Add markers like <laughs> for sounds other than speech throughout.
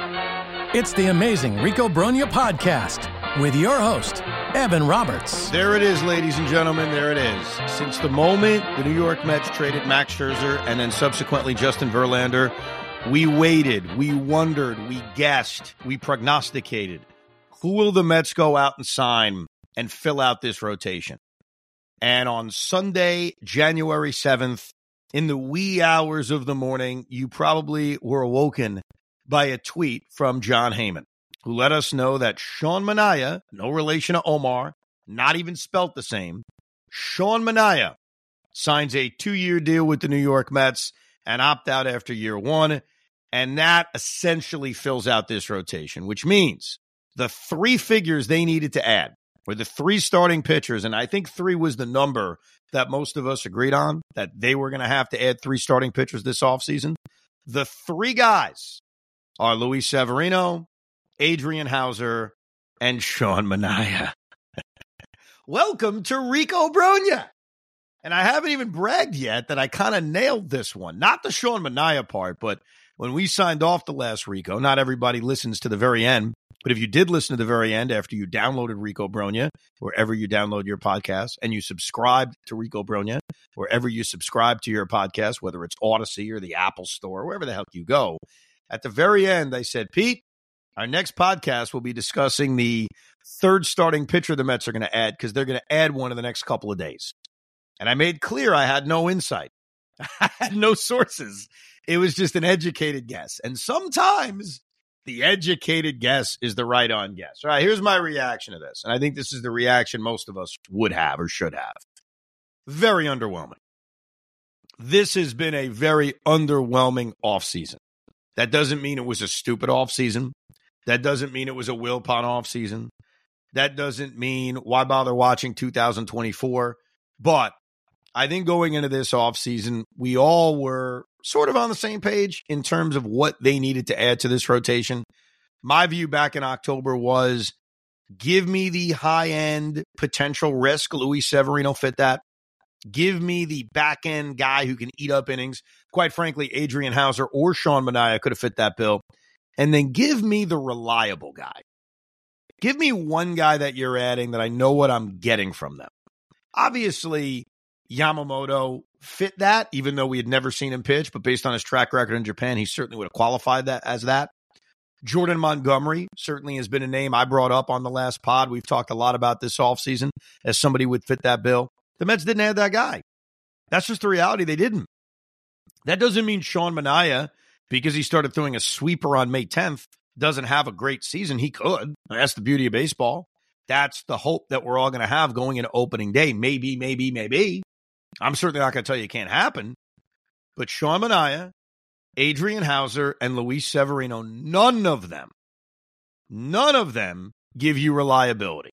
It's the amazing Rico Brogna podcast with your host, Evan Roberts. There it is, ladies and gentlemen. There it is. Since the moment the New York Mets traded Max Scherzer and then subsequently Justin Verlander, we waited, we wondered, we guessed, we prognosticated. Who will the Mets go out and sign and fill out this rotation? And on Sunday, January 7th, in the wee hours of the morning, you probably were awoken by a tweet from Jon Heyman, who let us know that Sean Manaea, no relation to Omar, not even spelt the same, Sean Manaea signs a two year deal with the New York Mets and opt out after year one. And that essentially fills out this rotation, which means the three figures they needed to add were the three starting pitchers. And I think three was the number that most of us agreed on that they were going to have to add three starting pitchers this offseason. The three guys are Luis Severino, Adrian Houser, and Sean Manaea. <laughs> Welcome to Rico Brogna. And I haven't even bragged yet that I kind of nailed this one. Not the Sean Manaea part, but when we signed off the last Rico, not everybody listens to the very end. But if you did listen to the very end after you downloaded Rico Brogna, wherever you download your podcast, and you subscribed to Rico Brogna, wherever you subscribe to your podcast, whether it's Audacy or the Apple Store, wherever the hell you go, at the very end, I said, Pete, our next podcast will be discussing the third starting pitcher the Mets are going to add because they're going to add one in the next couple of days. And I made clear I had no insight, <laughs> I had no sources. It was just an educated guess. And sometimes the educated guess is the right on guess. All right, here's my reaction to this. And I think this is the reaction most of us would have or should have. Very underwhelming. This has been a very underwhelming offseason. That doesn't mean it was a stupid offseason. That doesn't mean it was a will Wilpon offseason. That doesn't mean why bother watching 2024. But I think going into this offseason, we all were sort of on the same page in terms of what they needed to add to this rotation. My view back in October was give me the high end potential risk. Luis Severino fit that. Give me the back end guy who can eat up innings. Quite frankly, Adrian Houser or Sean Manaea could have fit that bill. And then give me the reliable guy. Give me one guy that you're adding that I know what I'm getting from them. Obviously, Yamamoto fit that, even though we had never seen him pitch, but based on his track record in Japan, he certainly would have qualified that as that. Jordan Montgomery certainly has been a name I brought up on the last pod. We've talked a lot about this offseason as somebody would fit that bill. The Mets didn't have that guy. That's just the reality. They didn't. That doesn't mean Sean Manaea, because he started throwing a sweeper on May 10th, doesn't have a great season. He could. That's the beauty of baseball. That's the hope that we're all going to have going into opening day. Maybe, maybe, maybe. I'm certainly not going to tell you it can't happen. But Sean Manaea, Adrian Houser, and Luis Severino, none of them, none of them give you reliability.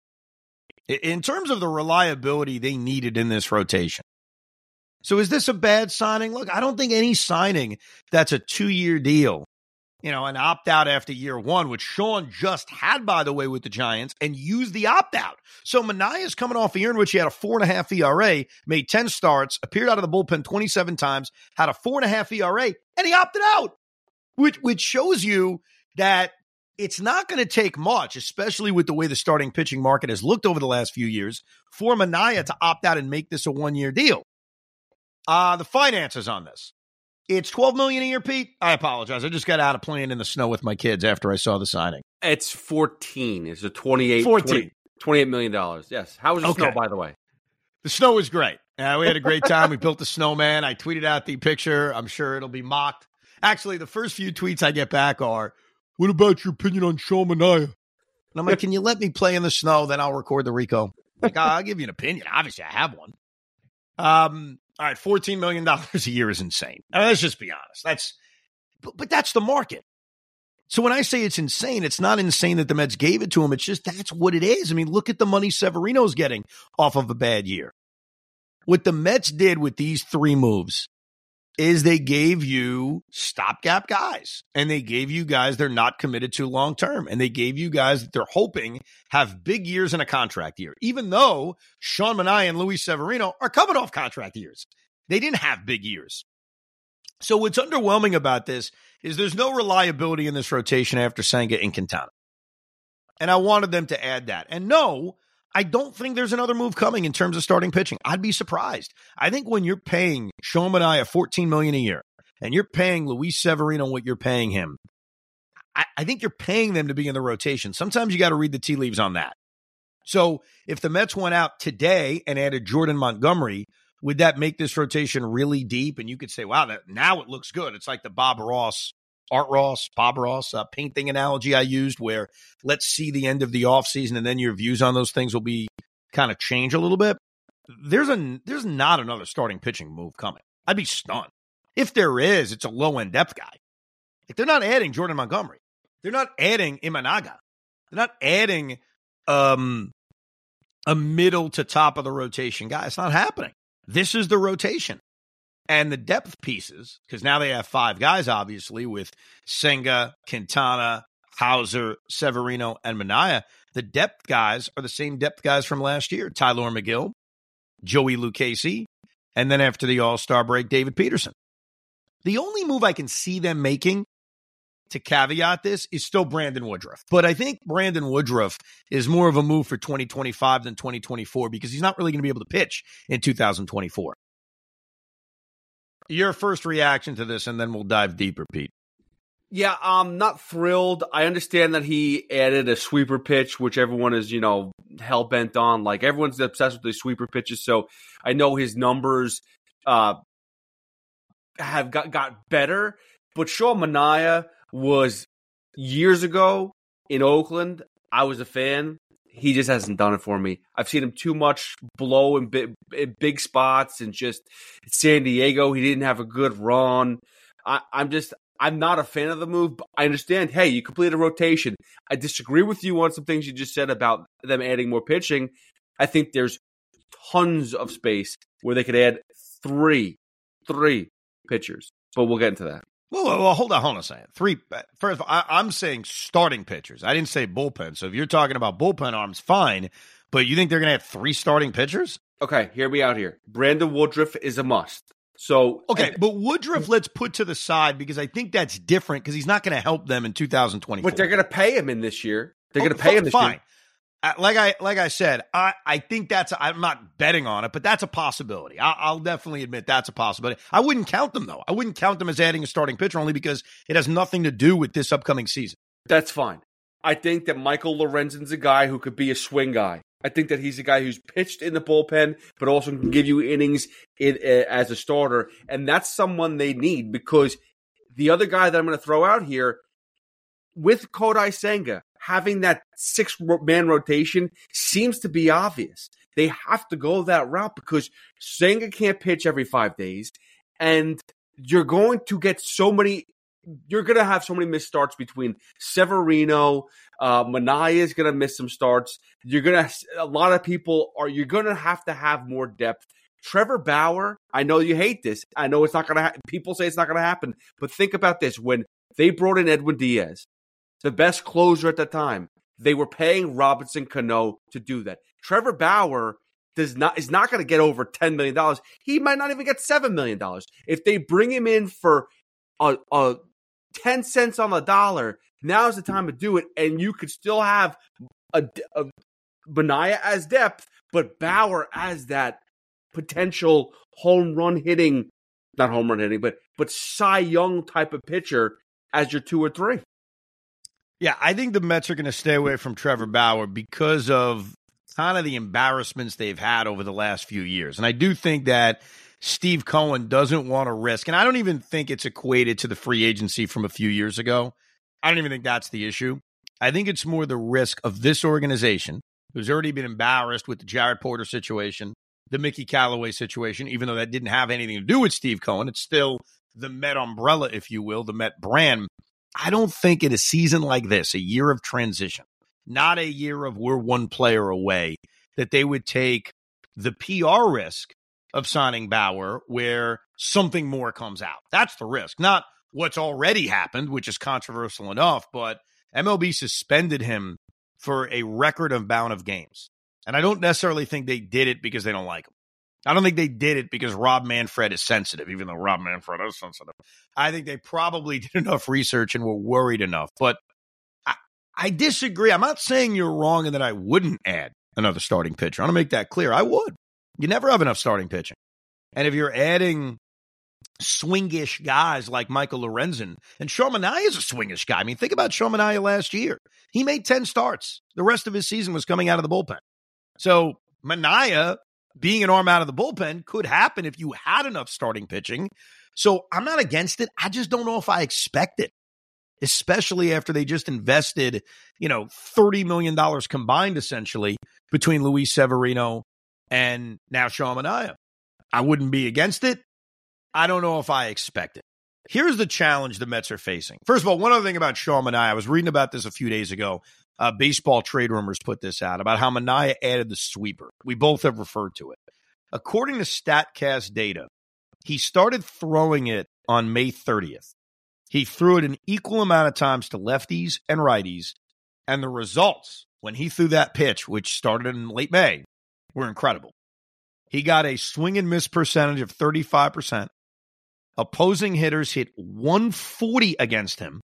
In terms of the reliability they needed in this rotation. So is this a bad signing? Look, I don't think any signing that's a two year deal, you know, an opt out after year one, which Sean just had, by the way, with the Giants and used the opt out. So Manaea's coming off a year in which he had a four and a half ERA, made 10 starts, appeared out of the bullpen 27 times, had a four and a half ERA, and he opted out, which, which shows you that it's not going to take much, especially with the way the starting pitching market has looked over the last few years, for Manaea to opt out and make this a one year deal. Uh, the finances on this. It's 12 million a year, Pete. I apologize. I just got out of playing in the snow with my kids after I saw the signing. It's 14. It's a 28 14. 20, 28 million dollars. Yes. How was the Okay. snow by the way? The snow was great. Uh, we had a great time. we built a snowman. I tweeted out the picture. I'm sure it'll be mocked. Actually, the first few tweets I get back are, "What about your opinion on Sean Manaea?" And I'm like, "Can you let me play in the snow? Then I'll record the Rico." Like, I'll give you an opinion. Obviously, I have one. Um. All right, fourteen million dollars a year is insane. I mean, let's just be honest. That's, but, but that's the market. So when I say it's insane, it's not insane that the Mets gave it to him. It's just that's what it is. I mean, look at the money Severino's getting off of a bad year. What the Mets did with these three moves is they gave you stopgap guys and they gave you guys they're not committed to long term and they gave you guys that they're hoping have big years in a contract year even though Sean Manaea and Luis Severino are coming off contract years they didn't have big years So what's underwhelming about this is there's no reliability in this rotation after Senga and Quintana. And I wanted them to add that. And no, I don't think there's another move coming in terms of starting pitching. I'd be surprised. I think when you're paying Sean Manaea 14 million a year and you're paying Luis Severino what you're paying him, I, I think you're paying them to be in the rotation. Sometimes you got to read the tea leaves on that. So if the Mets went out today and added Jordan Montgomery, would that make this rotation really deep? And you could say, wow, that now it looks good. It's like the Bob Ross, Art Ross, Bob Ross uh, painting analogy I used, where let's see the end of the offseason and then your views on those things will be kind of change a little bit. There's a there's not another starting pitching move coming. I'd be stunned. If there is, it's a low end depth guy. Like they're not adding Jordan Montgomery. They're not adding Imanaga. They're not adding um a middle to top of the rotation guy. It's not happening. This is the rotation. And the depth pieces, because now they have five guys, obviously, with Senga, Quintana, Houser, Severino, and Manaea. The depth guys are the same depth guys from last year Tylor Megill, Joey Lucchesi, and then after the All Star break, David Peterson. The only move I can see them making to caveat this is still Brandon Woodruff. But I think Brandon Woodruff is more of a move for 2025 than 2024 because he's not really going to be able to pitch in 2024. Your first reaction to this, and then we'll dive deeper, Pete. Yeah, I'm not thrilled. I understand that he added a sweeper pitch, which everyone is, you know, hell bent on. Like everyone's obsessed with the sweeper pitches. So I know his numbers uh, have got, got better. But Sean Manaea was years ago in Oakland. I was a fan. He just hasn't done it for me. I've seen him too much blow in big, in big spots and just San Diego. He didn't have a good run. I, I'm just I'm not a fan of the move, but I understand. Hey, you complete a rotation. I disagree with you on some things you just said about them adding more pitching. I think there's tons of space where they could add three, three pitchers, but we'll get into that. Well, well, hold on, hold on a second. Three. Uh, first of all, I, am saying starting pitchers. I didn't say bullpen. So if you're talking about bullpen arms, fine. But you think they're going to have three starting pitchers? Okay, hear me out here. Brandon Woodruff is a must. So okay, and, but Woodruff, let's put to the side because I think that's different because he's not going to help them in 2024. But they're going to pay him in this year. They're oh, going to pay him this fine. year like I like I said, I, I think that's I'm not betting on it, but that's a possibility. I, I'll definitely admit that's a possibility. I wouldn't count them though. I wouldn't count them as adding a starting pitcher only because it has nothing to do with this upcoming season. That's fine. I think that Michael Lorenzen's a guy who could be a swing guy. I think that he's a guy who's pitched in the bullpen, but also can give you innings in, uh, as a starter, and that's someone they need because the other guy that I'm going to throw out here with Kodai Senga, having that six man rotation seems to be obvious. They have to go that route because Senga can't pitch every five days, and you're going to get so many. You're going to have so many missed starts between Severino, uh, Manaea is going to miss some starts. You're going to a lot of people are. You're going to have to have more depth. Trevor Bauer, I know you hate this. I know it's not going to. Ha- people say it's not going to happen, but think about this: when they brought in Edwin Diaz, the best closer at the time. They were paying Robinson Cano to do that. Trevor Bauer does not is not going to get over ten million dollars. He might not even get seven million dollars if they bring him in for a, a ten cents on the dollar. Now's the time to do it, and you could still have a, a Manaea as depth, but Bauer as that potential home run hitting, not home run hitting, but but Cy Young type of pitcher as your two or three. Yeah, I think the Mets are going to stay away from Trevor Bauer because of kind of the embarrassments they've had over the last few years. And I do think that Steve Cohen doesn't want to risk, and I don't even think it's equated to the free agency from a few years ago. I don't even think that's the issue. I think it's more the risk of this organization, who's already been embarrassed with the Jared Porter situation, the Mickey Callaway situation, even though that didn't have anything to do with Steve Cohen. It's still the Met umbrella, if you will, the Met brand. I don't think in a season like this, a year of transition, not a year of we're one player away, that they would take the PR risk of signing Bauer where something more comes out. That's the risk, not what's already happened, which is controversial enough, but MLB suspended him for a record amount of games. And I don't necessarily think they did it because they don't like him. I don't think they did it because Rob Manfred is sensitive, even though Rob Manfred is sensitive. I think they probably <laughs> did enough research and were worried enough. But I, I disagree. I'm not saying you're wrong and that I wouldn't add another starting pitcher. I want to make that clear. I would. You never have enough starting pitching. And if you're adding swingish guys like Michael Lorenzen, and Sean Manaea is a swingish guy. I mean, think about Sean Manaea last year. He made 10 starts. The rest of his season was coming out of the bullpen. So Manaea being an arm out of the bullpen could happen if you had enough starting pitching. So I'm not against it. I just don't know if I expect it, especially after they just invested, you know, $30 million combined essentially between Luis Severino and now Sean Manaea. I wouldn't be against it. I don't know if I expect it. Here's the challenge the Mets are facing. First of all, one other thing about Sean Manaea, I was reading about this a few days ago. Uh, baseball trade rumors put this out about how Manaea added the sweeper. We both have referred to it. According to StatCast data, he started throwing it on May 30th. He threw it an equal amount of times to lefties and righties, and the results when he threw that pitch, which started in late May, were incredible. He got a swing and miss percentage of 35%. Opposing hitters hit 140 against him.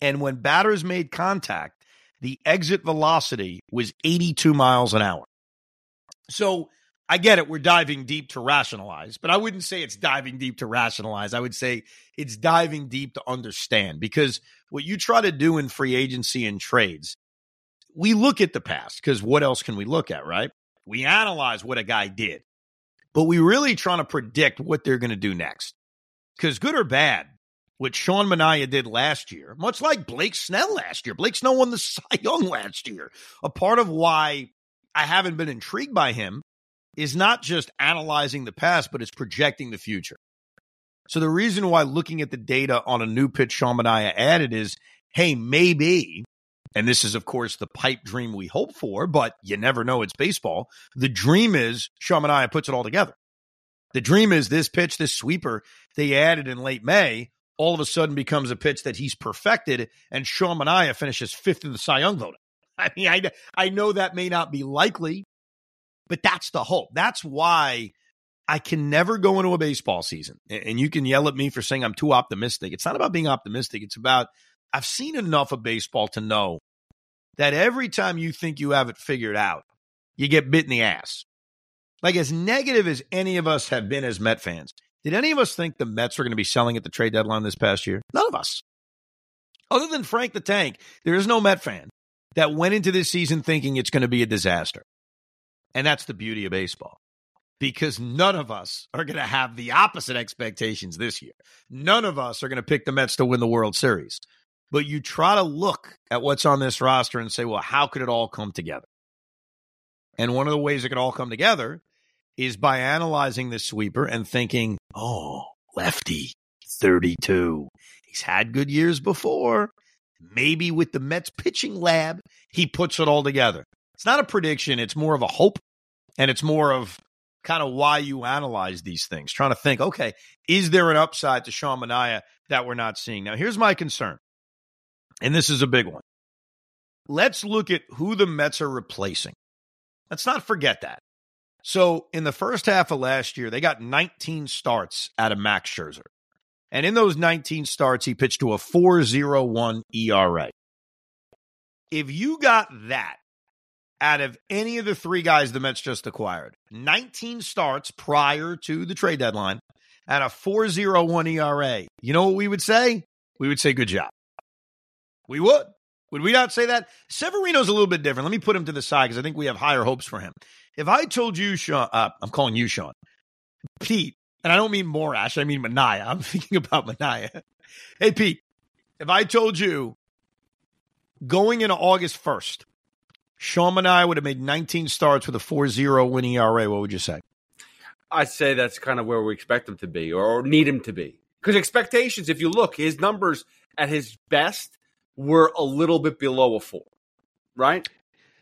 And when batters made contact, the exit velocity was 82 miles an hour. So I get it. We're diving deep to rationalize, but I wouldn't say it's diving deep to rationalize. I would say it's diving deep to understand because what you try to do in free agency and trades, we look at the past because what else can we look at, right? We analyze what a guy did, but we really trying to predict what they're going to do next. Because good or bad, what Sean Manaea did last year, much like Blake Snell last year. Blake Snell won the <laughs> Cy Young last year. A part of why I haven't been intrigued by him is not just analyzing the past, but it's projecting the future. So the reason why looking at the data on a new pitch Sean Manaea added is, hey, maybe, and this is of course the pipe dream we hope for, but you never know. It's baseball. The dream is Sean Manaea puts it all together. The dream is this pitch, this sweeper they added in late May all of a sudden becomes a pitch that he's perfected, and Sean Manaea finishes fifth in the Cy Young voting. <laughs> I mean, I, I know that may not be likely, but that's the hope. That's why I can never go into a baseball season. And you can yell at me for saying I'm too optimistic. It's not about being optimistic. It's about I've seen enough of baseball to know that every time you think you have it figured out, you get bit in the ass. Like as negative as any of us have been as Met fans, did any of us think the Mets were going to be selling at the trade deadline this past year? None of us. Other than Frank the Tank, there is no Met fan that went into this season thinking it's going to be a disaster. And that's the beauty of baseball. Because none of us are going to have the opposite expectations this year. None of us are going to pick the Mets to win the World Series. But you try to look at what's on this roster and say, well, how could it all come together? And one of the ways it could all come together is by analyzing the sweeper and thinking, oh, lefty, 32. He's had good years before. Maybe with the Mets pitching lab, he puts it all together. It's not a prediction, it's more of a hope. And it's more of kind of why you analyze these things, trying to think, okay, is there an upside to Sean Manaea that we're not seeing? Now, here's my concern, and this is a big one. Let's look at who the Mets are replacing. Let's not forget that. So in the first half of last year, they got 19 starts out of Max Scherzer. And in those 19 starts, he pitched to a 4.01 ERA. If you got that out of any of the three guys the Mets just acquired, 19 starts prior to the trade deadline at a 4.01 ERA, you know what we would say? We would say good job. We would. Would we not say that? Severino's a little bit different. Let me put him to the side because I think we have higher hopes for him. If I told you, Sean, uh, I'm calling you Sean, Pete, and I don't mean Morash, I mean Manaea. I'm <laughs> thinking about Manaea. Hey, Pete, if I told you going into August 1st, Sean Manaea would have made 19 starts with a 4 0 winning ERA, what would you say? I'd say that's kind of where we expect him to be or need him to be. Because expectations, if you look, his numbers at his best were a little bit below a four, right?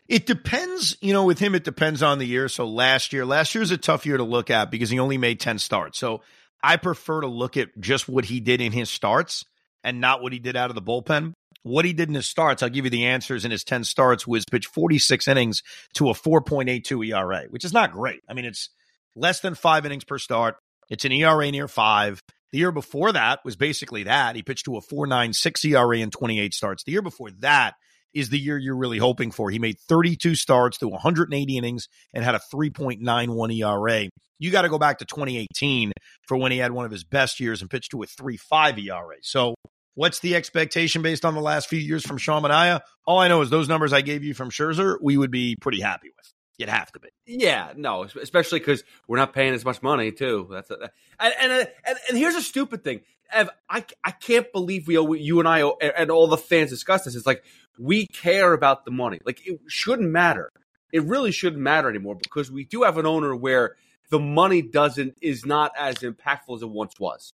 It depends, you know, with him, it depends on the year. So last year, last year is a tough year to look at because he only made 10 starts. So I prefer to look at just what he did in his starts and not what he did out of the bullpen. What he did in his starts, I'll give you the answers in his 10 starts was pitch 46 innings to a 4.82 ERA, which is not great. I mean, it's less than five innings per start. It's an ERA near five. The year before that was basically that. He pitched to a 4.96 ERA in 28 starts. The year before that is the year you're really hoping for. He made 32 starts through 180 innings and had a 3.91 ERA. You got to go back to 2018 for when he had one of his best years and pitched to a 3.5 ERA. So, what's the expectation based on the last few years from Sean Manaea? All I know is those numbers I gave you from Scherzer, we would be pretty happy with. You'd have to be. Yeah, no, especially because we're not paying as much money too. That's a, and, and uh, and and here's a stupid thing, Ev. I I can't believe we you and I and all the fans discuss this. It's like we care about the money. Like it shouldn't matter. It really shouldn't matter anymore because we do have an owner where the money doesn't is not as impactful as it once was.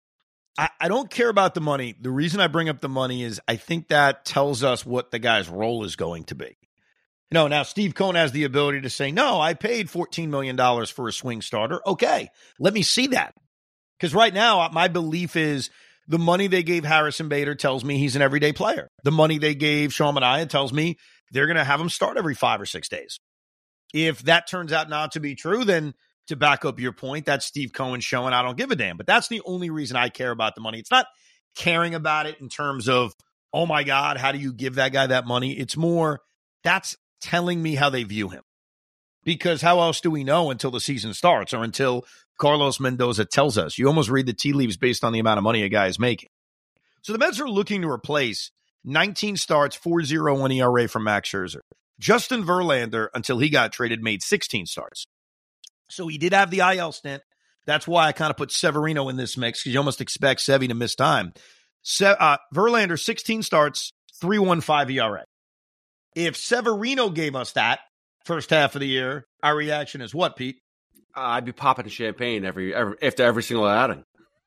I, I don't care about the money. The reason I bring up the money is I think that tells us what the guy's role is going to be. No, now Steve Cohen has the ability to say, no, I paid $14 million for a swing starter. Okay, let me see that. Because right now, uh, my belief is the money they gave Harrison Bader tells me he's an everyday player. The money they gave Sean Manaea tells me they're going to have him start every five or six days. If that turns out not to be true, then to back up your point, that's Steve Cohen showing I don't give a damn. But that's the only reason I care about the money. It's not caring about it in terms of, oh my God, how do you give that guy that money? It's more that's telling me how they view him. Because how else do we know until the season starts or until Carlos Mendoza tells us? You almost read the tea leaves based on the amount of money a guy is making. So the Mets are looking to replace 19 starts, 4.01 ERA from Max Scherzer. Justin Verlander, until he got traded, made 16 starts. So he did have the IL stint. That's why I kind of put Severino in this mix because you almost expect Sevy to miss time. Se- uh, Verlander, 16 starts, 3.15 ERA. If Severino gave us that first half of the year, our reaction is what, Pete? Uh, I'd be popping a champagne every, every after every single outing.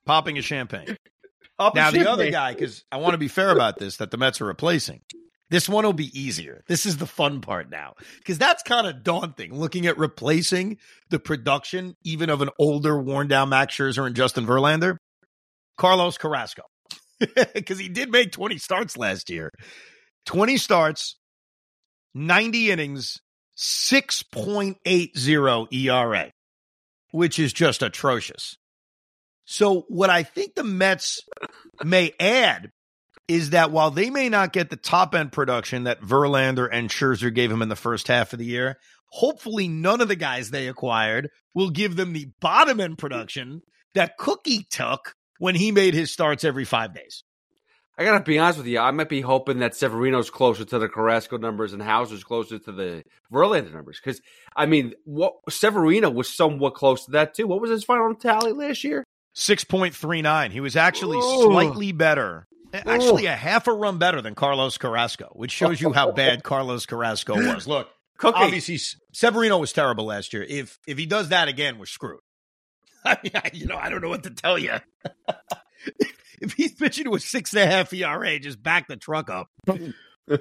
Popping a champagne. <laughs> now the other guy, because I want to be fair about this, that the Mets are replacing. This one will be easier. This is the fun part now, because that's kind of daunting. Looking at replacing the production, even of an older, worn down Max Scherzer and Justin Verlander, Carlos Carrasco, <laughs> because he did make 20 starts last year. 20 starts, 90 innings, 6.80 ERA, which is just atrocious. So, what I think the Mets may add is that while they may not get the top end production that Verlander and Scherzer gave him in the first half of the year, hopefully none of the guys they acquired will give them the bottom end production that Cookie took when he made his starts every five days. I gotta be honest with you. I might be hoping that Severino's closer to the Carrasco numbers and Houser's closer to the Verlander numbers. Because I mean, what Severino was somewhat close to that too. What was his final tally last year? Six point three nine. He was actually Ooh. slightly better, eh, actually a half a run better than Carlos Carrasco, which shows you how <laughs> bad Carlos Carrasco was. Look, Cookie. obviously Severino was terrible last year. If if he does that again, we're screwed. <laughs> I mean, you know, I don't know what to tell you. <laughs> <laughs> if he's pitching to a six and a half ERA, just back the truck up. <laughs>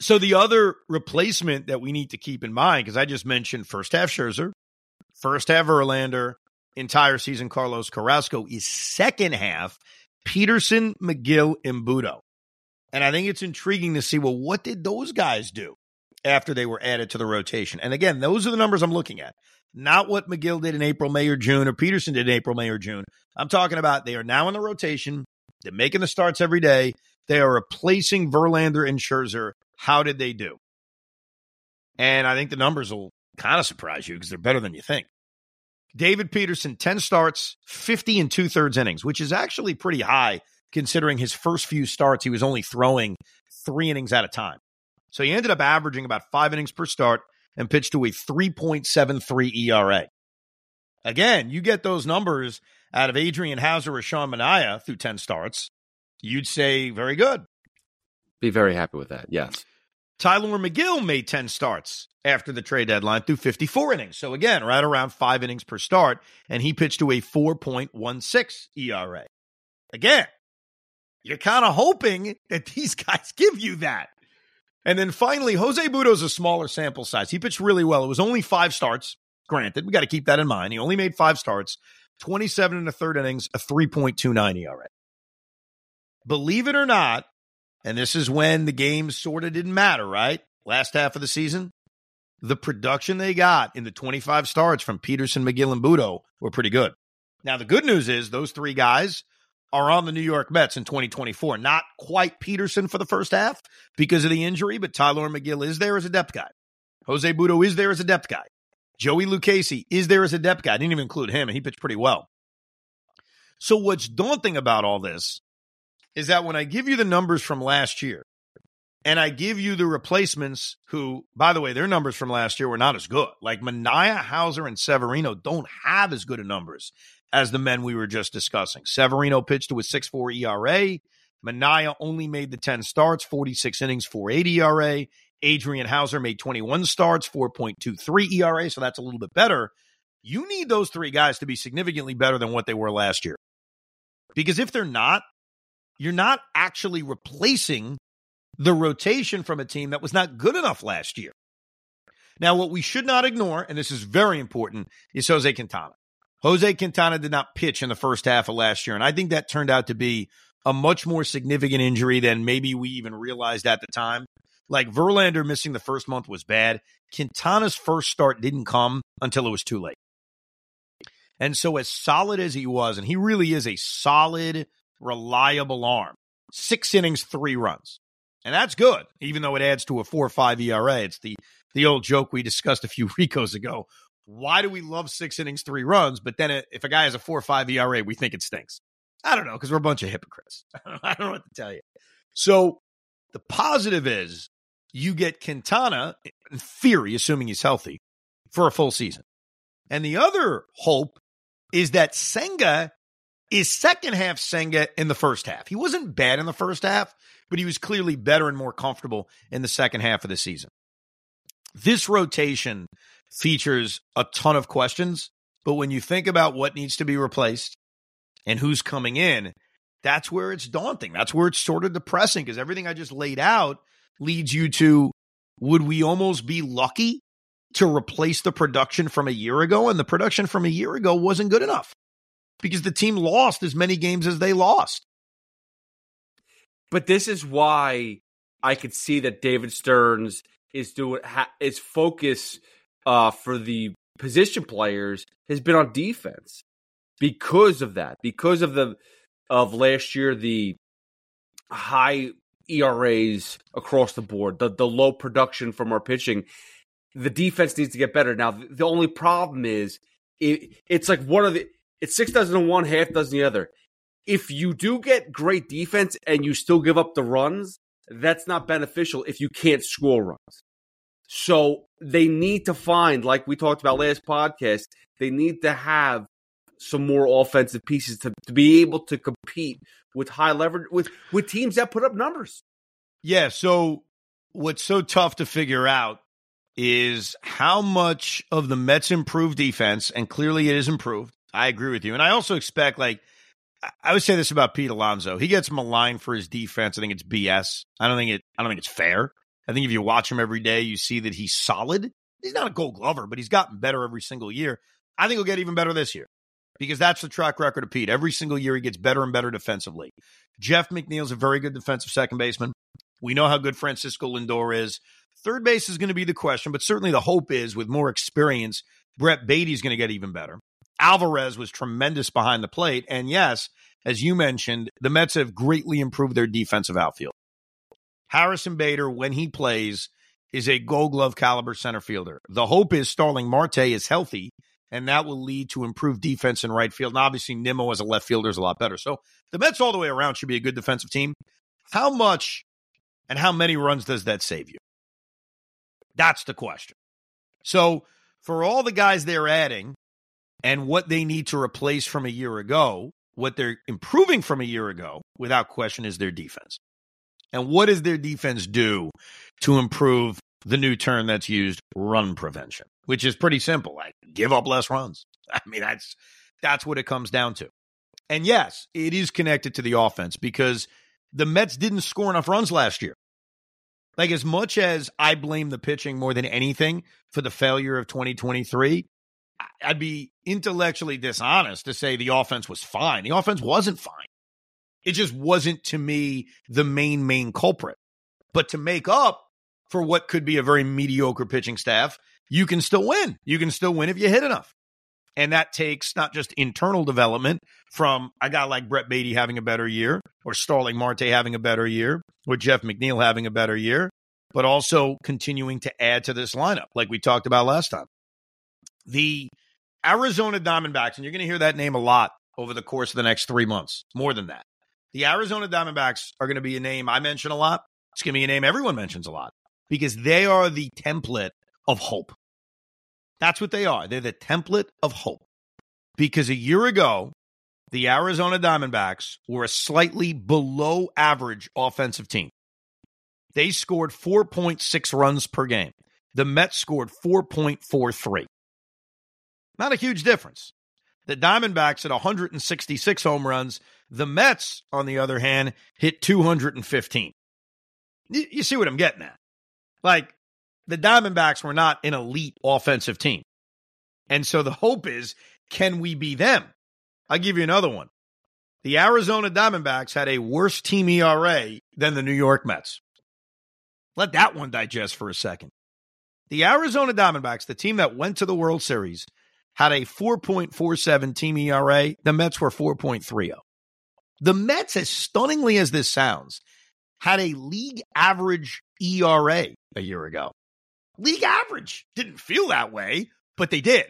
so the other replacement that we need to keep in mind, because I just mentioned first half Scherzer, first half Verlander, entire season Carlos Carrasco, is second half Peterson, Megill, and Butto. And I think it's intriguing to see well, what did those guys do after they were added to the rotation? And again, those are the numbers I'm looking at. Not what Megill did in April, May, or June, or Peterson did in April, May, or June. I'm talking about they are now in the rotation. They're making the starts every day. They are replacing Verlander and Scherzer. How did they do? And I think the numbers will kind of surprise you because they're better than you think. David Peterson, 10 starts, 50 and two thirds innings, which is actually pretty high considering his first few starts, he was only throwing three innings at a time. So he ended up averaging about five innings per start and pitched to a 3.73 ERA. Again, you get those numbers out of Adrian Houser or Sean Manaea through 10 starts, you'd say very good. Be very happy with that, yes. Tylor Megill made 10 starts after the trade deadline through 54 innings. So again, right around five innings per start, and he pitched to a 4.16 ERA. Again, you're kind of hoping that <laughs> these guys give you that. And then finally, Jose Butto's a smaller sample size. He pitched really well. It was only five starts. Granted, we got to keep that in mind. He only made five starts, 27 and a third innings, a 3.29 ERA. Believe it or not, and this is when the games sort of didn't matter, right? Last half of the season. the production they got in the 25 starts from Peterson, Megill, and Butto were pretty good. Now, the good news is those three guys are on the New York Mets in 2024. Not quite Peterson for the first half because of the injury, but Tylor Megill is there as a depth guy. Jose Butto is there as a depth guy. Joey Lucchesi is there as a depth guy. I didn't even include him, and he pitched pretty well. So, what's daunting about all this is that when I give you the numbers from last year, and I give you the replacements who, by the way, their numbers from last year were not as good. Like Manaea, Houser and Severino don't have as good of numbers as the men we were just discussing. Severino pitched to a 6.4 ERA. Manaea only made the 10 starts, 46 innings, 4.8 ERA. Adrian Houser made 21 starts, 4.23 ERA, so that's a little bit better. You need those three guys to be significantly better than what they were last year. Because if they're not, you're not actually replacing the rotation from a team that was not good enough last year. Now, what we should not ignore, and this is very important, is Jose Quintana. Jose Quintana did not pitch in the first half of last year, and I think that turned out to be a much more significant injury than maybe we even realized at the time. Like Verlander missing the first month was bad. Quintana's first start didn't come until it was too late. And so, as solid as he was, and he really is a solid, reliable arm, six innings, three runs. And that's good, even though it adds to a four or five ERA. It's the the old joke we discussed a few <laughs> Ricos ago. Why do we love six innings, three runs, but then if a guy has a four or five ERA, we think it stinks? I don't know, because we're a bunch of hypocrites. <laughs> I don't know what to tell you. So the positive is you get Quintana, in theory, assuming he's healthy, for a full season. And the other hope is that Senga is second half Senga in the first half. He wasn't bad in the first half, but he was clearly better and more comfortable in the second half of the season. This rotation features a ton of questions, but when you think about what needs to be replaced and who's coming in, that's where it's daunting. That's where it's sort of depressing because everything I just laid out leads you to would we almost be lucky to replace the production from a year ago? And the production from a year ago wasn't good enough because the team lost as many games as they lost. But this is why I could see that David Stearns is doing ha, is focus uh, for the position players has been on defense because of that, because of the of last year the high ERAs across the board, the the low production from our pitching. The defense needs to get better. Now, the only problem is it, it's like one of the it's six dozen in one, half dozen the other. If you do get great defense and you still give up the runs, that's not beneficial if you can't score runs. So they need to find, like we talked about last podcast, they need to have some more offensive pieces to, to be able to compete with high leverage with with teams that put up numbers. Yeah. So what's so tough to figure out is how much of the Mets improved defense, and clearly it is improved. I agree with you, and I also expect like I would say this about Pete Alonso. He gets maligned for his defense. I think it's BS. I don't think it. I don't think it's fair. I think if you watch him every day, you see that he's solid. He's not a Gold Glover, but he's gotten better every single year. I think he'll get even better this year because that's the track record of Pete. Every single year, he gets better and better defensively. Jeff McNeil's a very good defensive second baseman. We know how good Francisco Lindor is. Third base is going to be the question, but certainly the hope is with more experience, Brett Baty's going to get even better. Alvarez was tremendous behind the plate. And yes, as you mentioned, the Mets have greatly improved their defensive outfield. Harrison Bader, when he plays, is a gold glove caliber center fielder. The hope is Starling Marte is healthy, and that will lead to improved defense in right field. And obviously, Nimmo as a left fielder is a lot better. So the Mets all the way around should be a good defensive team. How much and how many runs does that save you? That's the question. So for all the guys they're adding and what they need to replace from a year ago, what they're improving from a year ago, without question, is their defense. And what does their defense do to improve the new term that's used, run prevention, which is pretty simple. Like give up less runs. <laughs> I mean, that's that's what it comes down to. And yes, it is connected to the offense because the Mets didn't score enough runs last year. Like as much as I blame the pitching more than anything for the failure of 2023, I'd be intellectually dishonest to say the offense was fine. The offense wasn't fine. It just wasn't to me the main, main culprit. But to make up for what could be a very mediocre pitching staff, you can still win. You can still win if you hit enough. And that takes not just internal development from a guy like Brett Baty having a better year, or Starling Marte having a better year, or Jeff McNeil having a better year, but also continuing to add to this lineup, like we talked about last time. The Arizona Diamondbacks, and you're going to hear that name a lot over the course of the next three months, more than that. The Arizona Diamondbacks are going to be a name I mention a lot. It's going to be a name everyone mentions a lot because they are the template of hope. That's what they are. They're the template of hope. Because a year ago, the Arizona Diamondbacks were a slightly below average offensive team. They scored 4.6 runs per game. The Mets scored 4.43. Not a huge difference. The Diamondbacks at 166 home runs. The Mets, on the other hand, hit 215. You see what I'm getting at? Like, the Diamondbacks were not an elite offensive team. And so the hope is can we be them? I'll give you another one. The Arizona Diamondbacks had a worse team ERA than the New York Mets. Let that one digest for a second. The Arizona Diamondbacks, the team that went to the World Series, had a 4.47 team ERA. The Mets were 4.30. The Mets, as stunningly as this sounds, had a league average ERA a year ago league average. Didn't feel that way, but they did.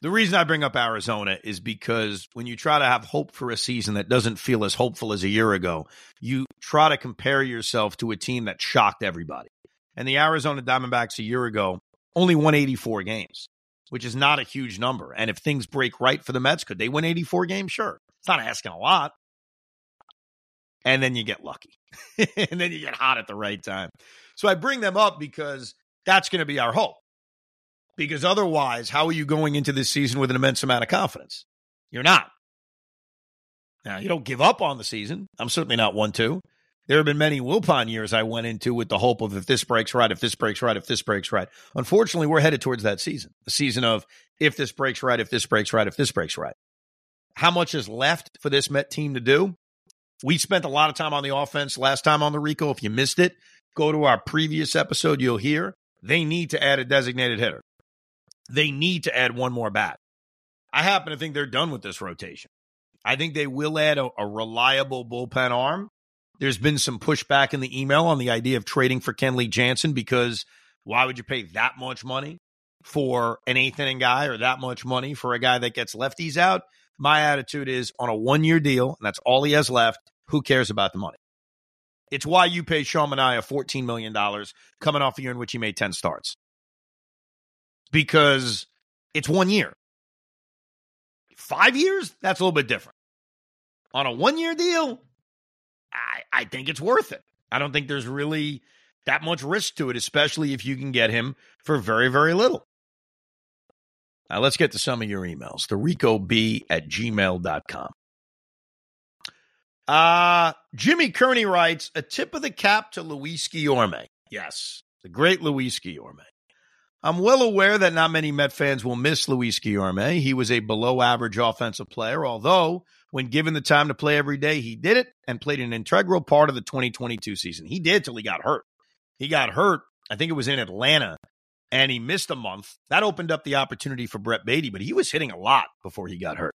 The reason I bring up Arizona is because when you try to have hope for a season that doesn't feel as hopeful as a year ago, you try to compare yourself to a team that shocked everybody. And the Arizona Diamondbacks a year ago only won 84 games, which is not a huge number. And if things break right for the Mets, could they win 84 games? Sure. It's not asking a lot. And then you get lucky. <laughs> and then you get hot at the right time. So I bring them up because that's going to be our hope. Because otherwise, how are you going into this season with an immense amount of confidence? You're not. Now, you don't give up on the season. I'm certainly not one to. There have been many Wilpon years I went into with the hope of if this breaks right, if this breaks right, if this breaks right. Unfortunately, we're headed towards that season, the season of if this breaks right, if this breaks right, if this breaks right. How much is left for this Met team to do? We spent a lot of time on the offense last time on the Rico. If you missed it, go to our previous episode, you'll hear they need to add a designated hitter. They need to add one more bat. I happen to think they're done with this rotation. I think they will add a, a reliable bullpen arm. There's been some pushback in the email on the idea of trading for Kenley Jansen because why would you pay that much money for an eighth inning guy or that much money for a guy that gets lefties out? My attitude is on a one year deal, and that's all he has left. Who cares about the money? It's why you pay Sean Manaea $14 million coming off a year in which he made 10 starts. Because it's one year. Five years, that's a little bit different. On a one year deal, I, I think it's worth it. I don't think there's really that much risk to it, especially if you can get him for very, very little. Now, let's get to some of your emails. The Rico B at gmail.com. Uh, Jimmy Kearney writes a tip of the cap to Luis Guillorme. Yes, the great Luis Guillorme. I'm well aware that not many Met fans will miss Luis Guillorme. He was a below average offensive player, although when given the time to play every day, he did it and played an integral part of the 2022 season. He did till he got hurt. He got hurt, I think it was in Atlanta, and he missed a month. That opened up the opportunity for Brett Baty, but he was hitting a lot before he got hurt.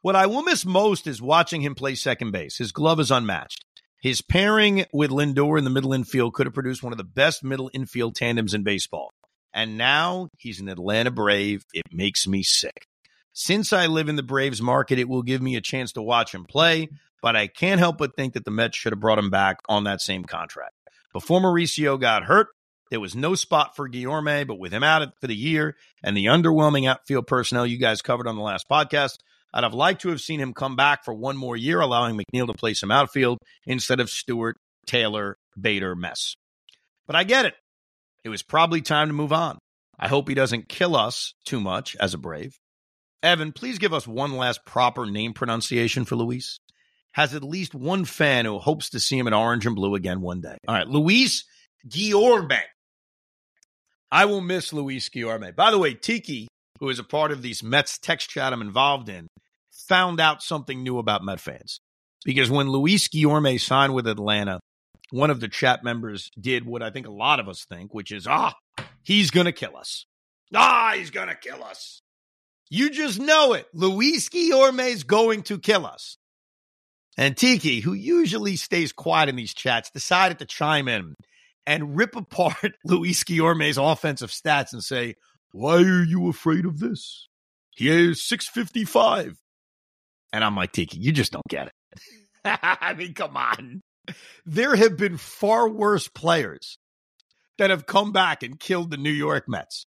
What I will miss most is watching him play second base. His glove is unmatched. His pairing with Lindor in the middle infield could have produced one of the best middle infield tandems in baseball. And now he's an Atlanta Brave. It makes me sick. Since I live in the Braves market, it will give me a chance to watch him play, but I can't help but think that the Mets should have brought him back on that same contract. Before Mauricio got hurt, there was no spot for Guillorme, but with him out for the year and the underwhelming outfield personnel you guys covered on the last podcast, I'd have liked to have seen him come back for one more year, allowing McNeil to play some outfield instead of Stewart, Taylor, Bader, Mess. But I get it. It was probably time to move on. I hope he doesn't kill us too much as a Brave. Evan, please give us one last proper name pronunciation for Luis. Has at least one fan who hopes to see him in orange and blue again one day. All right, Luis Guillorme. I will miss Luis Guillorme. By the way, Tiki, who is a part of these Mets text chat I'm involved in, found out something new about Met fans. Because when Luis Guillorme signed with Atlanta, one of the chat members did what I think a lot of us think, which is, ah, he's going to kill us. Ah, he's going to kill us. You just know it. Luis Guillorme is going to kill us. And Tiki, who usually stays quiet in these chats, decided to chime in and rip apart <laughs> Luis Guillorme's offensive stats and say, Why are you afraid of this? He has 655. And I'm like, Tiki, you just don't get it. <laughs> I mean, come on. There have been far worse players that have come back and killed the New York Mets.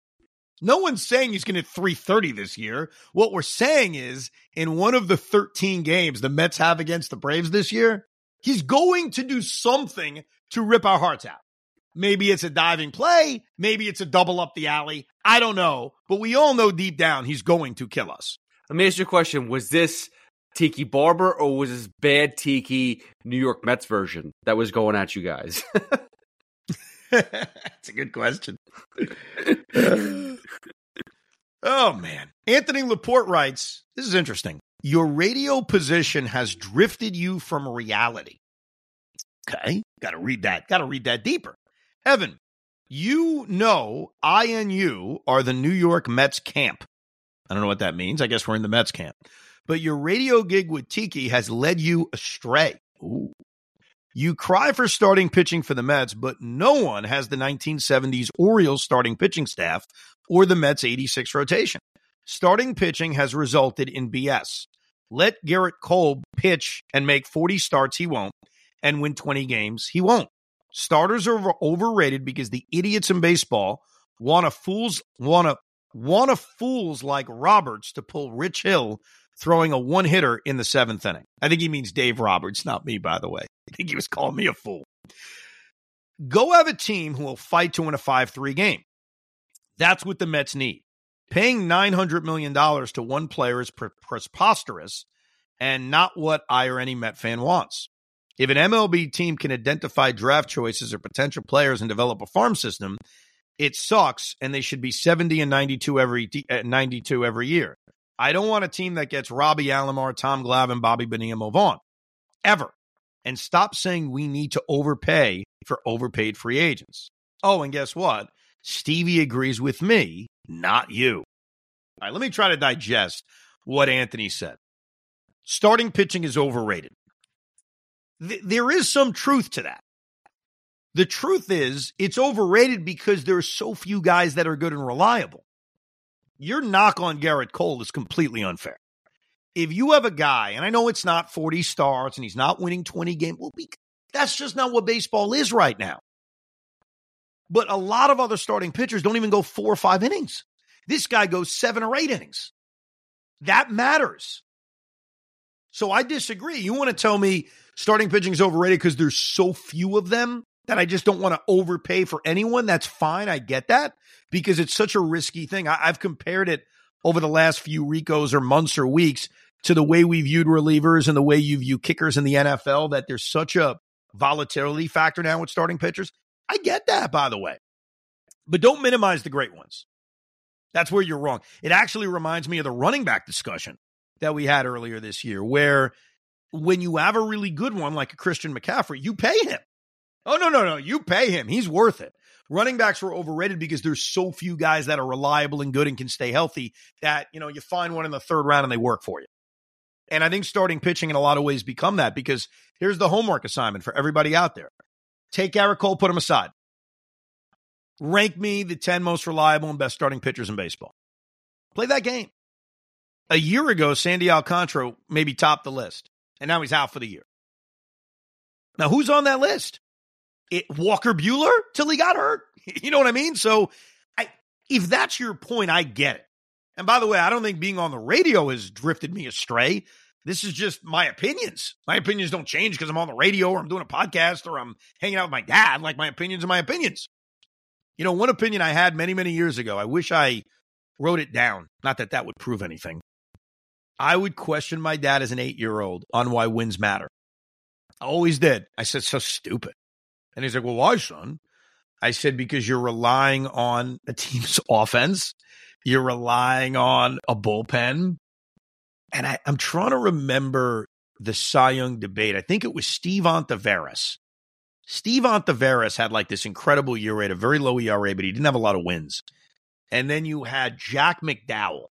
No one's saying he's going to 330 this year. What we're saying is in one of the 13 games the Mets have against the Braves this year, he's going to do something to rip our hearts out. Maybe it's a diving play. Maybe it's a double up the alley. I don't know. But we all know deep down he's going to kill us. Let me ask you a question. Was this Tiki Barber or was this bad Tiki New York Mets version that was going at you guys? <laughs> That's a good question. oh, man. Anthony Laporte writes This is interesting. Your radio position has drifted you from reality. Okay. Got to read that. Got to read that deeper. Evan, you know I and you are the New York Mets camp. I don't know what that means. I guess we're in the Mets camp. But your radio gig with Tiki has led you astray. Ooh. You cry for starting pitching for the Mets, but no one has the 1970s Orioles starting pitching staff or the Mets 86 rotation. Starting pitching has resulted in BS. Let Gerrit Cole pitch and make 40 starts, he won't, and win 20 games, he won't. Starters are overrated because the idiots in baseball want a fools want a want a fools like Roberts to pull Rich Hill throwing a one hitter in the seventh inning. I think he means Dave Roberts, not me, by the way. <laughs> I think he was calling me a fool. Go have a team who will fight to win a 5 3 game. That's what the Mets need. Paying $900 million to one player is preposterous and not what I or any Met fan wants. If an MLB team can identify draft choices or potential players and develop a farm system, it sucks and they should be 70 and 92 every uh, 92 every year. I don't want a team that gets Robbie Alomar, Tom Glavine, Bobby Bonilla, Mo Vaughn. Ever. And stop saying we need to overpay for overpaid free agents. Oh, and guess what? Stevie agrees with me, not you. All right, let me try to digest what Anthony said. Starting pitching is overrated. Th- there is some truth to that. The truth is, it's overrated because there are so few guys that are good and reliable your knock on Gerrit Cole is completely unfair. If you have a guy, and I know it's not 40 starts and he's not winning 20 games, well, that's just not what baseball is right now. But a lot of other starting pitchers don't even go four or five innings. This guy goes seven or eight innings. That matters. So I disagree. You want to tell me starting pitching is overrated because there's so few of them? that I just don't want to overpay for anyone, that's fine. I get that because it's such a risky thing. I, have compared it over the last few Ricos or months or weeks to the way we viewed relievers and the way you view kickers in the NFL, that there's such a volatility factor now with starting pitchers. I get that, by the way. But don't minimize the great ones. That's where you're wrong. It actually reminds me of the running back discussion that we had earlier this year, where when you have a really good one like a Christian McCaffrey, you pay him. Oh, no, no, no. You pay him. He's worth it. Running backs were overrated because there's so few guys that are reliable and good and can stay healthy that, you know, you find one in the third round and they work for you. And I think starting pitching in a lot of ways become that because here's the homework assignment for everybody out there. Take Gerrit Cole, put him aside. Rank me the 10 most reliable and best starting pitchers in baseball. Play that game. A year ago, Sandy Alcantara maybe topped the list, and now he's out for the year. Now, who's on that list? it, Walker Buehler till he got hurt. <laughs> You know what I mean? So I, if that's your point, I get it. And by the way, I don't think being on the radio has drifted me astray. This is just my opinions. My opinions don't change because I'm on the radio or I'm doing a podcast or I'm hanging out with my dad. Like my opinions are my opinions. You know, one opinion I had many, many years ago, I wish I wrote it down. Not that that would prove anything. I would question my dad as an eight year old on why wins matter. I always did. I said, so stupid. And he's like, Well, why, son? I said, Because you're relying on a team's <laughs> offense, you're relying on a bullpen. And I, am trying to remember the Cy Young debate. I think it was Steve Ontiveros. Steve Ontiveros had like this incredible year rate, a very low ERA, but he didn't have a lot of wins. And then you had Jack McDowell.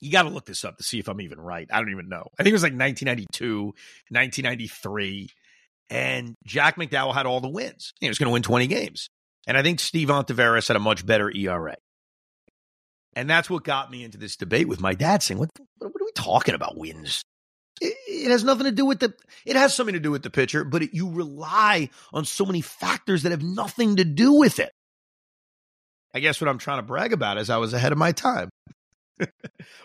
You got to look this up to see if I'm even right. I don't even know. I think it was like 1992, 1993. And Jack McDowell had all the wins. He was going to win 20 games. And I think Steve Ontiveros had a much better ERA. And that's what got me into this debate with my dad saying, what, what are we talking about wins? It, has nothing to do with the, it has something to do with the pitcher, but it, you rely on so many factors that have nothing to do with it. I guess what I'm trying to brag about is I was ahead of my time.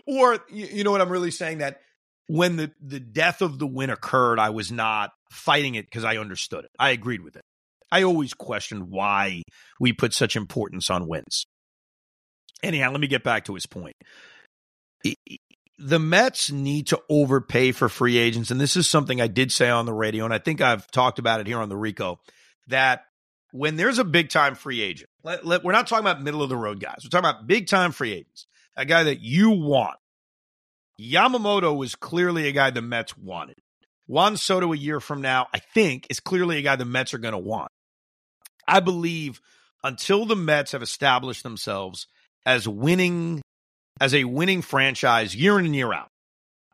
Or, you, you know what I'm really saying? That when the, the death of the win occurred, I was not fighting it because I understood it. I agreed with it. I always questioned why we put such importance on wins. Anyhow, let me get back to his point. The Mets need to overpay for free agents. And this is something I did say on the radio, and I think I've talked about it here on the Rico that when there's a big time free agent, let, let, we're not talking about middle of the road guys, we're talking about big time free agents, a guy that you want. Yamamoto was clearly a guy the Mets wanted. Juan Soto a year from now, I think, is clearly a guy the Mets are going to want. I believe until the Mets have established themselves as winning, as a winning franchise year in and year out,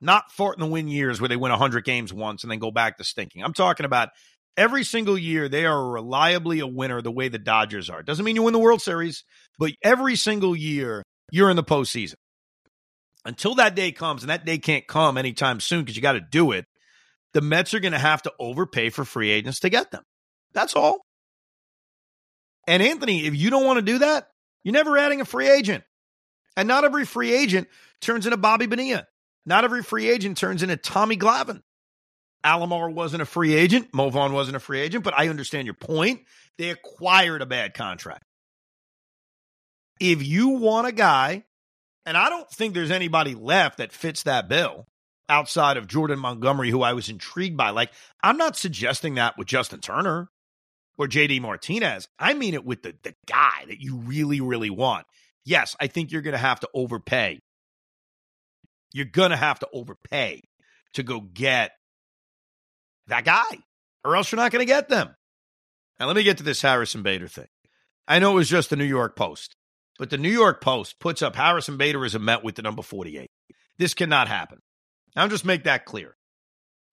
not fart in the win years where they win 100 games once and then go back to stinking. I'm talking about every single year they are reliably a winner the way the Dodgers are. Doesn't mean you win the World Series, but every single year you're in the postseason. Until that day comes, and that day can't come anytime soon because you got to do it, the Mets are going to have to overpay for free agents to get them. That's all. And Anthony, if you don't want to do that, you're never adding a free agent. And not every free agent turns into Bobby Bonilla. Not every free agent turns into Tommy Glavine. Alomar wasn't a free agent. Mo Vaughn wasn't a free agent, but I understand your point. They acquired a bad contract. If you want a guy, and I don't think there's anybody left that fits that bill outside of Jordan Montgomery, who I was intrigued by. Like, I'm not suggesting that with Justin Turner or JD Martinez. I mean it with the, the guy that you really, really want. Yes, I think you're going to have to overpay. You're going to have to overpay to go get that guy, or else you're not going to get them. Now, let me get to this Harrison Bader thing. I know it was just the New York Post, but the New York Post puts up Harrison Bader as a Met with the number 48. This cannot happen. I'll just make that clear.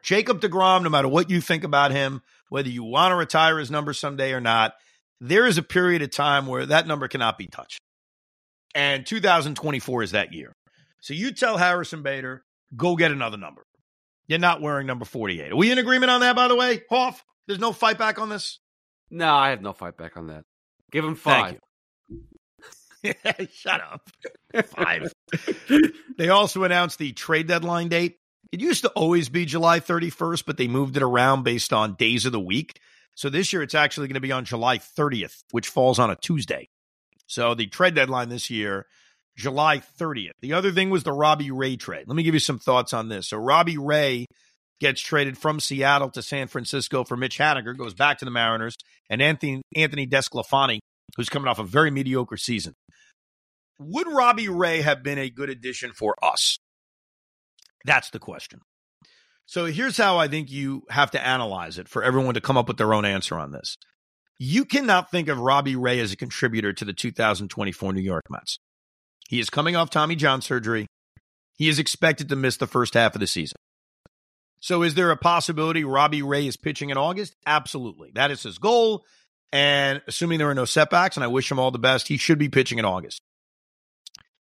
Jacob DeGrom, no matter what you think about him, whether you want to retire his number someday or not, there is a period of time where that number cannot be touched. And 2024 is that year. So you tell Harrison Bader, go get another number. You're not wearing number 48. Are we in agreement on that, by the way? Hoff, there's no fight back on this? No, I have no fight back on that. Give him five. <laughs> Shut up. Five. <laughs> they also announced the trade deadline date. It used to always be July 31st, but they moved it around based on days of the week. So this year it's actually going to be on July 30th, which falls on a Tuesday. So the trade deadline this year, July 30th. The other thing was the Robbie Ray trade. Let me give you some thoughts on this. So Robbie Ray gets traded from Seattle to San Francisco for Mitch Haniger, goes back to the Mariners, and Anthony Anthony DeSclafani, who's coming off a very mediocre season. Would Robbie Ray have been a good addition for us? That's the question. So here's how I think you have to analyze it for everyone to come up with their own answer on this. You cannot think of Robbie Ray as a contributor to the 2024 New York Mets. He is coming off Tommy John surgery. He is expected to miss the first half of the season. So is there a possibility Robbie Ray is pitching in August? Absolutely. That is his goal. And assuming there are no setbacks, and I wish him all the best, he should be pitching in August.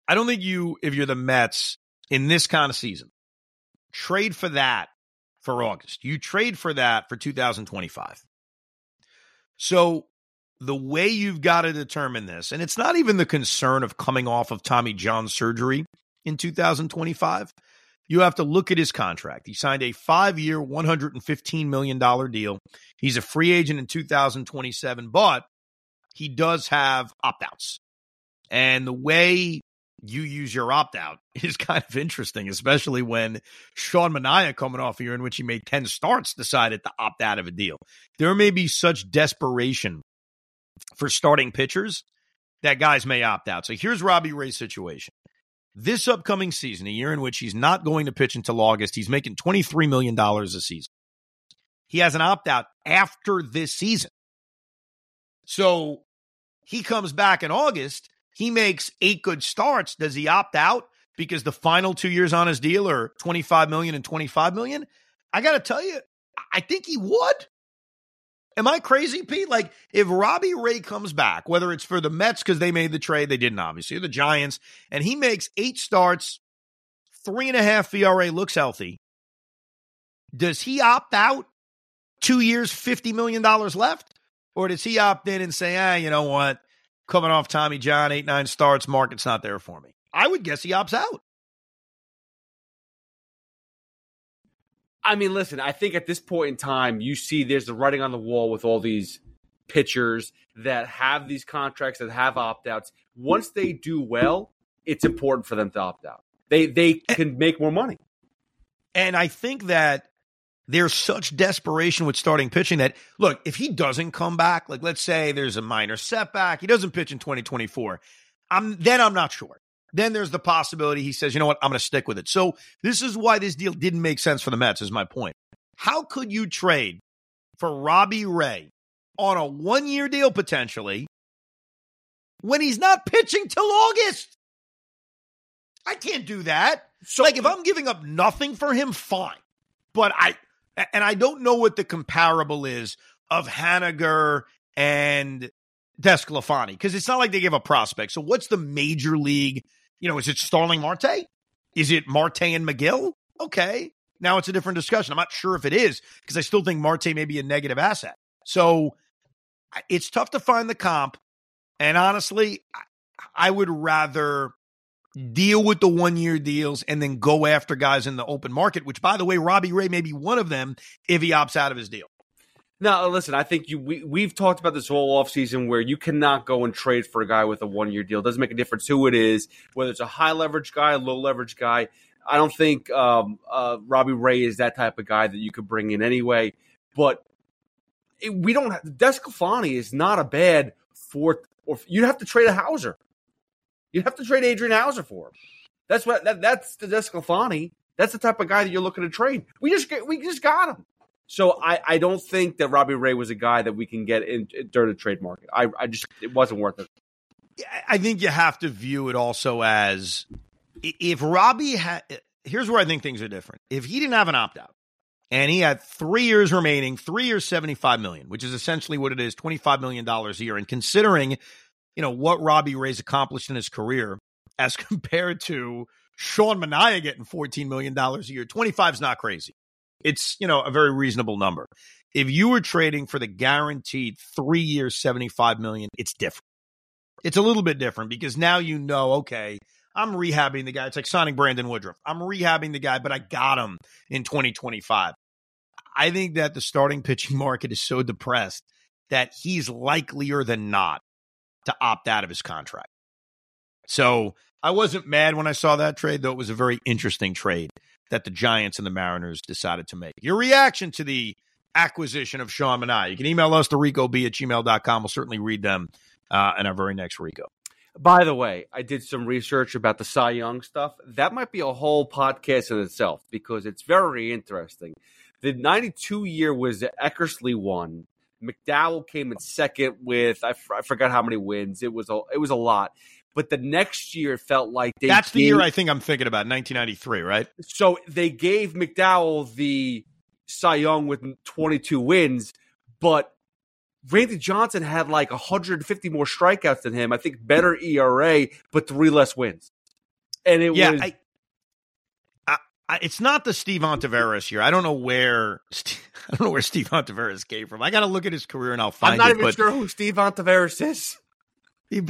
I don't think you, if you're the Mets in this kind of season, trade for that for August. You trade for that for 2025. So the way you've got to determine this, and it's not even the concern of coming off of Tommy John surgery in 2025. You have to look at his contract. He signed a five year, $115 million deal. He's a free agent in 2027, but he does have opt outs. And the way you use your opt out <laughs> is kind of interesting, especially when Sean Manaea, coming off a year in which he made 10 starts, decided to opt out of a deal. There may be such desperation for starting pitchers that guys may opt out. So here's Robbie Ray's situation. This upcoming season, a year in which he's not going to pitch until August, he's making $23 million a season. he has an opt out after this season. So he comes back in August. He makes eight good starts. Does he opt out because the final two years on his deal are 25 million and 25 million? I got to tell you, I think he would. Am I crazy, Pete? Like, if Robbie Ray comes back, whether it's for the Mets because they made the trade, they didn't obviously, the Giants, and he makes eight starts, three and a half ERA, looks healthy, does he opt out two years, $50 million left? Or does he opt in and say, ah, you know what? Coming off Tommy John, eight, nine starts, market's not there for me. I would guess he opts out. I mean, listen, I think at this point in time, you see there's the writing on the wall with all these pitchers that have these contracts that have opt outs. Once they do well, it's important for them to opt out. They they can make more money. And I think that there's such desperation with starting pitching that look, if he doesn't come back, like let's say there's a minor setback, he doesn't pitch in 2024. I'm then I'm not sure. Then there's the possibility he says, you know what, I'm going to stick with it. So this is why this deal didn't make sense for the Mets, is my point. How could you trade for Robbie Ray on a one year deal potentially when he's not pitching till August? I can't do that. So, like, if I'm giving up nothing for him, fine. But I, and I don't know what the comparable is of Haniger and Desclafani because it's not like they give a prospect. So what's the major league? You know, is it Starling Marte? Is it Marte and Megill? Okay. Now it's a different discussion. I'm not sure if it is because I still think Marte may be a negative asset. So it's tough to find the comp. And honestly, I would rather deal with the one year deals and then go after guys in the open market, which, by the way, Robbie Ray may be one of them if he opts out of his deal. No, listen, I think you we, we've talked about this whole offseason where you cannot go and trade for a guy with a one year deal. It doesn't make a difference who it is, whether it's a high leverage guy, low leverage guy. I don't think um, uh, Robbie Ray is that type of guy that you could bring in anyway. But it, we don't. Have, Desclafani is not a bad fourth. Or you'd have to trade a Houser. You'd have to trade Adrian Houser for him. That's what that, that's the Desclafani. That's the type of guy that you're looking to trade. We just we just got him. So I, I don't think that Robbie Ray was a guy that we can get in, during the trade market. I, I just it wasn't worth it. I think you have to view it also as if Robbie had. Here's where I think things are different. If he didn't have an opt out and he had three years remaining, three years, seventy five million, which is essentially what it is, twenty five million dollars a year, and considering you know, what Robbie Ray's accomplished in his career as <laughs> compared to Sean Manaea getting $14 million a year. 25 is not crazy. It's, you know, a very reasonable number. If you were trading for the guaranteed three years, 75 million, it's different. It's a little bit different because now you know, okay, I'm rehabbing the guy. It's like signing Brandon Woodruff. I'm rehabbing the guy, but I got him in 2025. I think that the starting pitching <laughs> market is so depressed that he's likelier than not to opt out of his contract. So I wasn't mad when I saw that trade, though it was a very interesting trade that the Giants and the Mariners decided to make. Your reaction to the acquisition of Sean Manaea. You can email us to ricob at gmail.com. We'll certainly read them uh, in our very next Rico. By the way, I did some research about the Cy Young stuff. That might be a whole podcast in itself because it's very interesting. The 92 year was Eckersley one. McDowell came in second with I, f- I forgot how many wins. It was a it was a lot. But the next year felt like they That's the year I think I'm thinking about, 1993, right? So they gave McDowell the Cy Young with 22 wins, but Randy Johnson had like 150 more strikeouts than him. I think better ERA, but three less wins. And it yeah, was I, I, it's not the Steve Ontiveros year. I don't know where <laughs> I don't know where Steve Ontiveros came from. I got to look at his career and I'll find. I'm not it, even sure who Steve Ontiveros is. He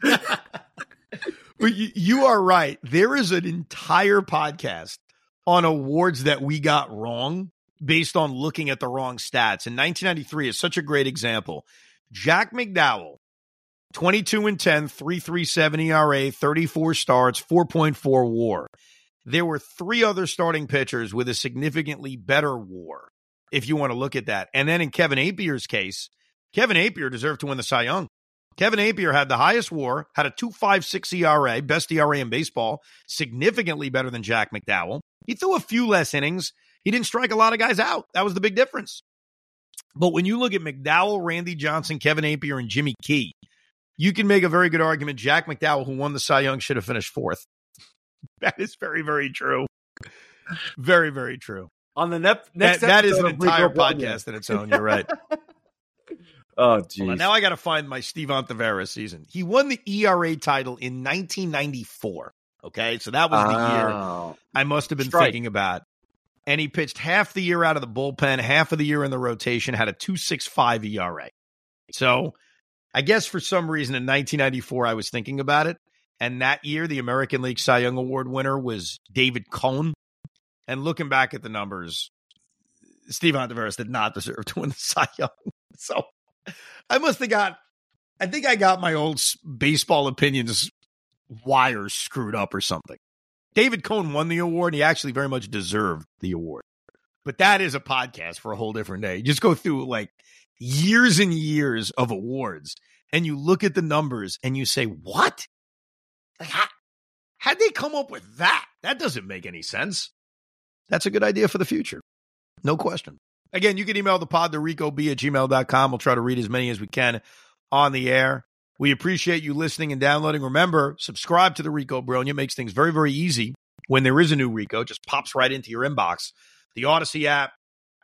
but you, you are right. There is an entire podcast on awards that we got wrong based on looking at the wrong stats. And 1993 is such a great example. Jack McDowell, 22 and 10, 337 ERA, 34 starts, 4.4 war there were three other starting pitchers with a significantly better war, if you want to look at that. And then in Kevin Appier's case, Kevin Appier deserved to win the Cy Young. Kevin Appier had the highest war, had a 2.56 ERA, best ERA in baseball, significantly better than Jack McDowell. He threw a few less innings. He didn't strike a lot of guys out. That was the big difference. But when you look at McDowell, Randy Johnson, Kevin Appier, and Jimmy Key, you can make a very good argument. Jack McDowell, who won the Cy Young, should have finished fourth. <laughs> That is very, very true. Very, very true. On the ne- next that, that is an entire podcast in its own. You're right. <laughs> Oh, on, now I got to find my Steve Ontiveros season. He won the ERA title in 1994. Okay, so that was the year Oh. I must have been Strike. thinking about. And he pitched half the year out of the bullpen, half of the year in the rotation, had a 265 ERA. So I guess for some reason in 1994, I was thinking about it. And that year, the American League Cy Young Award winner was David Cone. And looking back at the numbers, Steve Ontiveros did not deserve to win the Cy Young. <laughs> So I must have got, I think I got my old baseball opinions wires screwed up or something. David Cone won the award. And He actually very much deserved the award. But that is a podcast for a whole different day. You just go through like years and years of awards and you look at the numbers and you say, what? Like, how, how'd they come up with that? That doesn't make any sense. That's a good idea for the future. No question. Again, you can email the pod to ricob at gmail.com. We'll try to read as many as we can on the air. We appreciate you listening and downloading. Remember, subscribe to the Rico Brogna. It makes things very, very easy when there is a new Rico. It just pops right into your inbox. The Audacy app,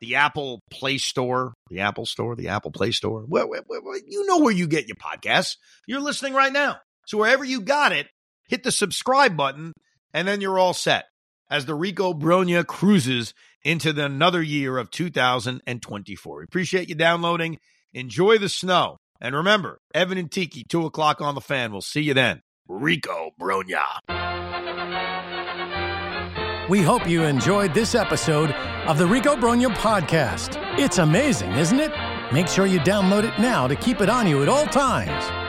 the Apple Play Store, the Apple Store, the Apple Play Store. Well, well, well, well, you know where you get your podcasts. You're listening right now. So wherever you got it, hit the subscribe button, and then you're all set as the Rico Brogna cruises into the another year of 2024. We appreciate you downloading. Enjoy the snow. And remember, Evan and Tiki, 2 o'clock on the fan. We'll see you then. Rico Brogna. We hope you enjoyed this episode of the Rico Brogna Podcast. It's amazing, isn't it? Make sure you download it now to keep it on you at all times.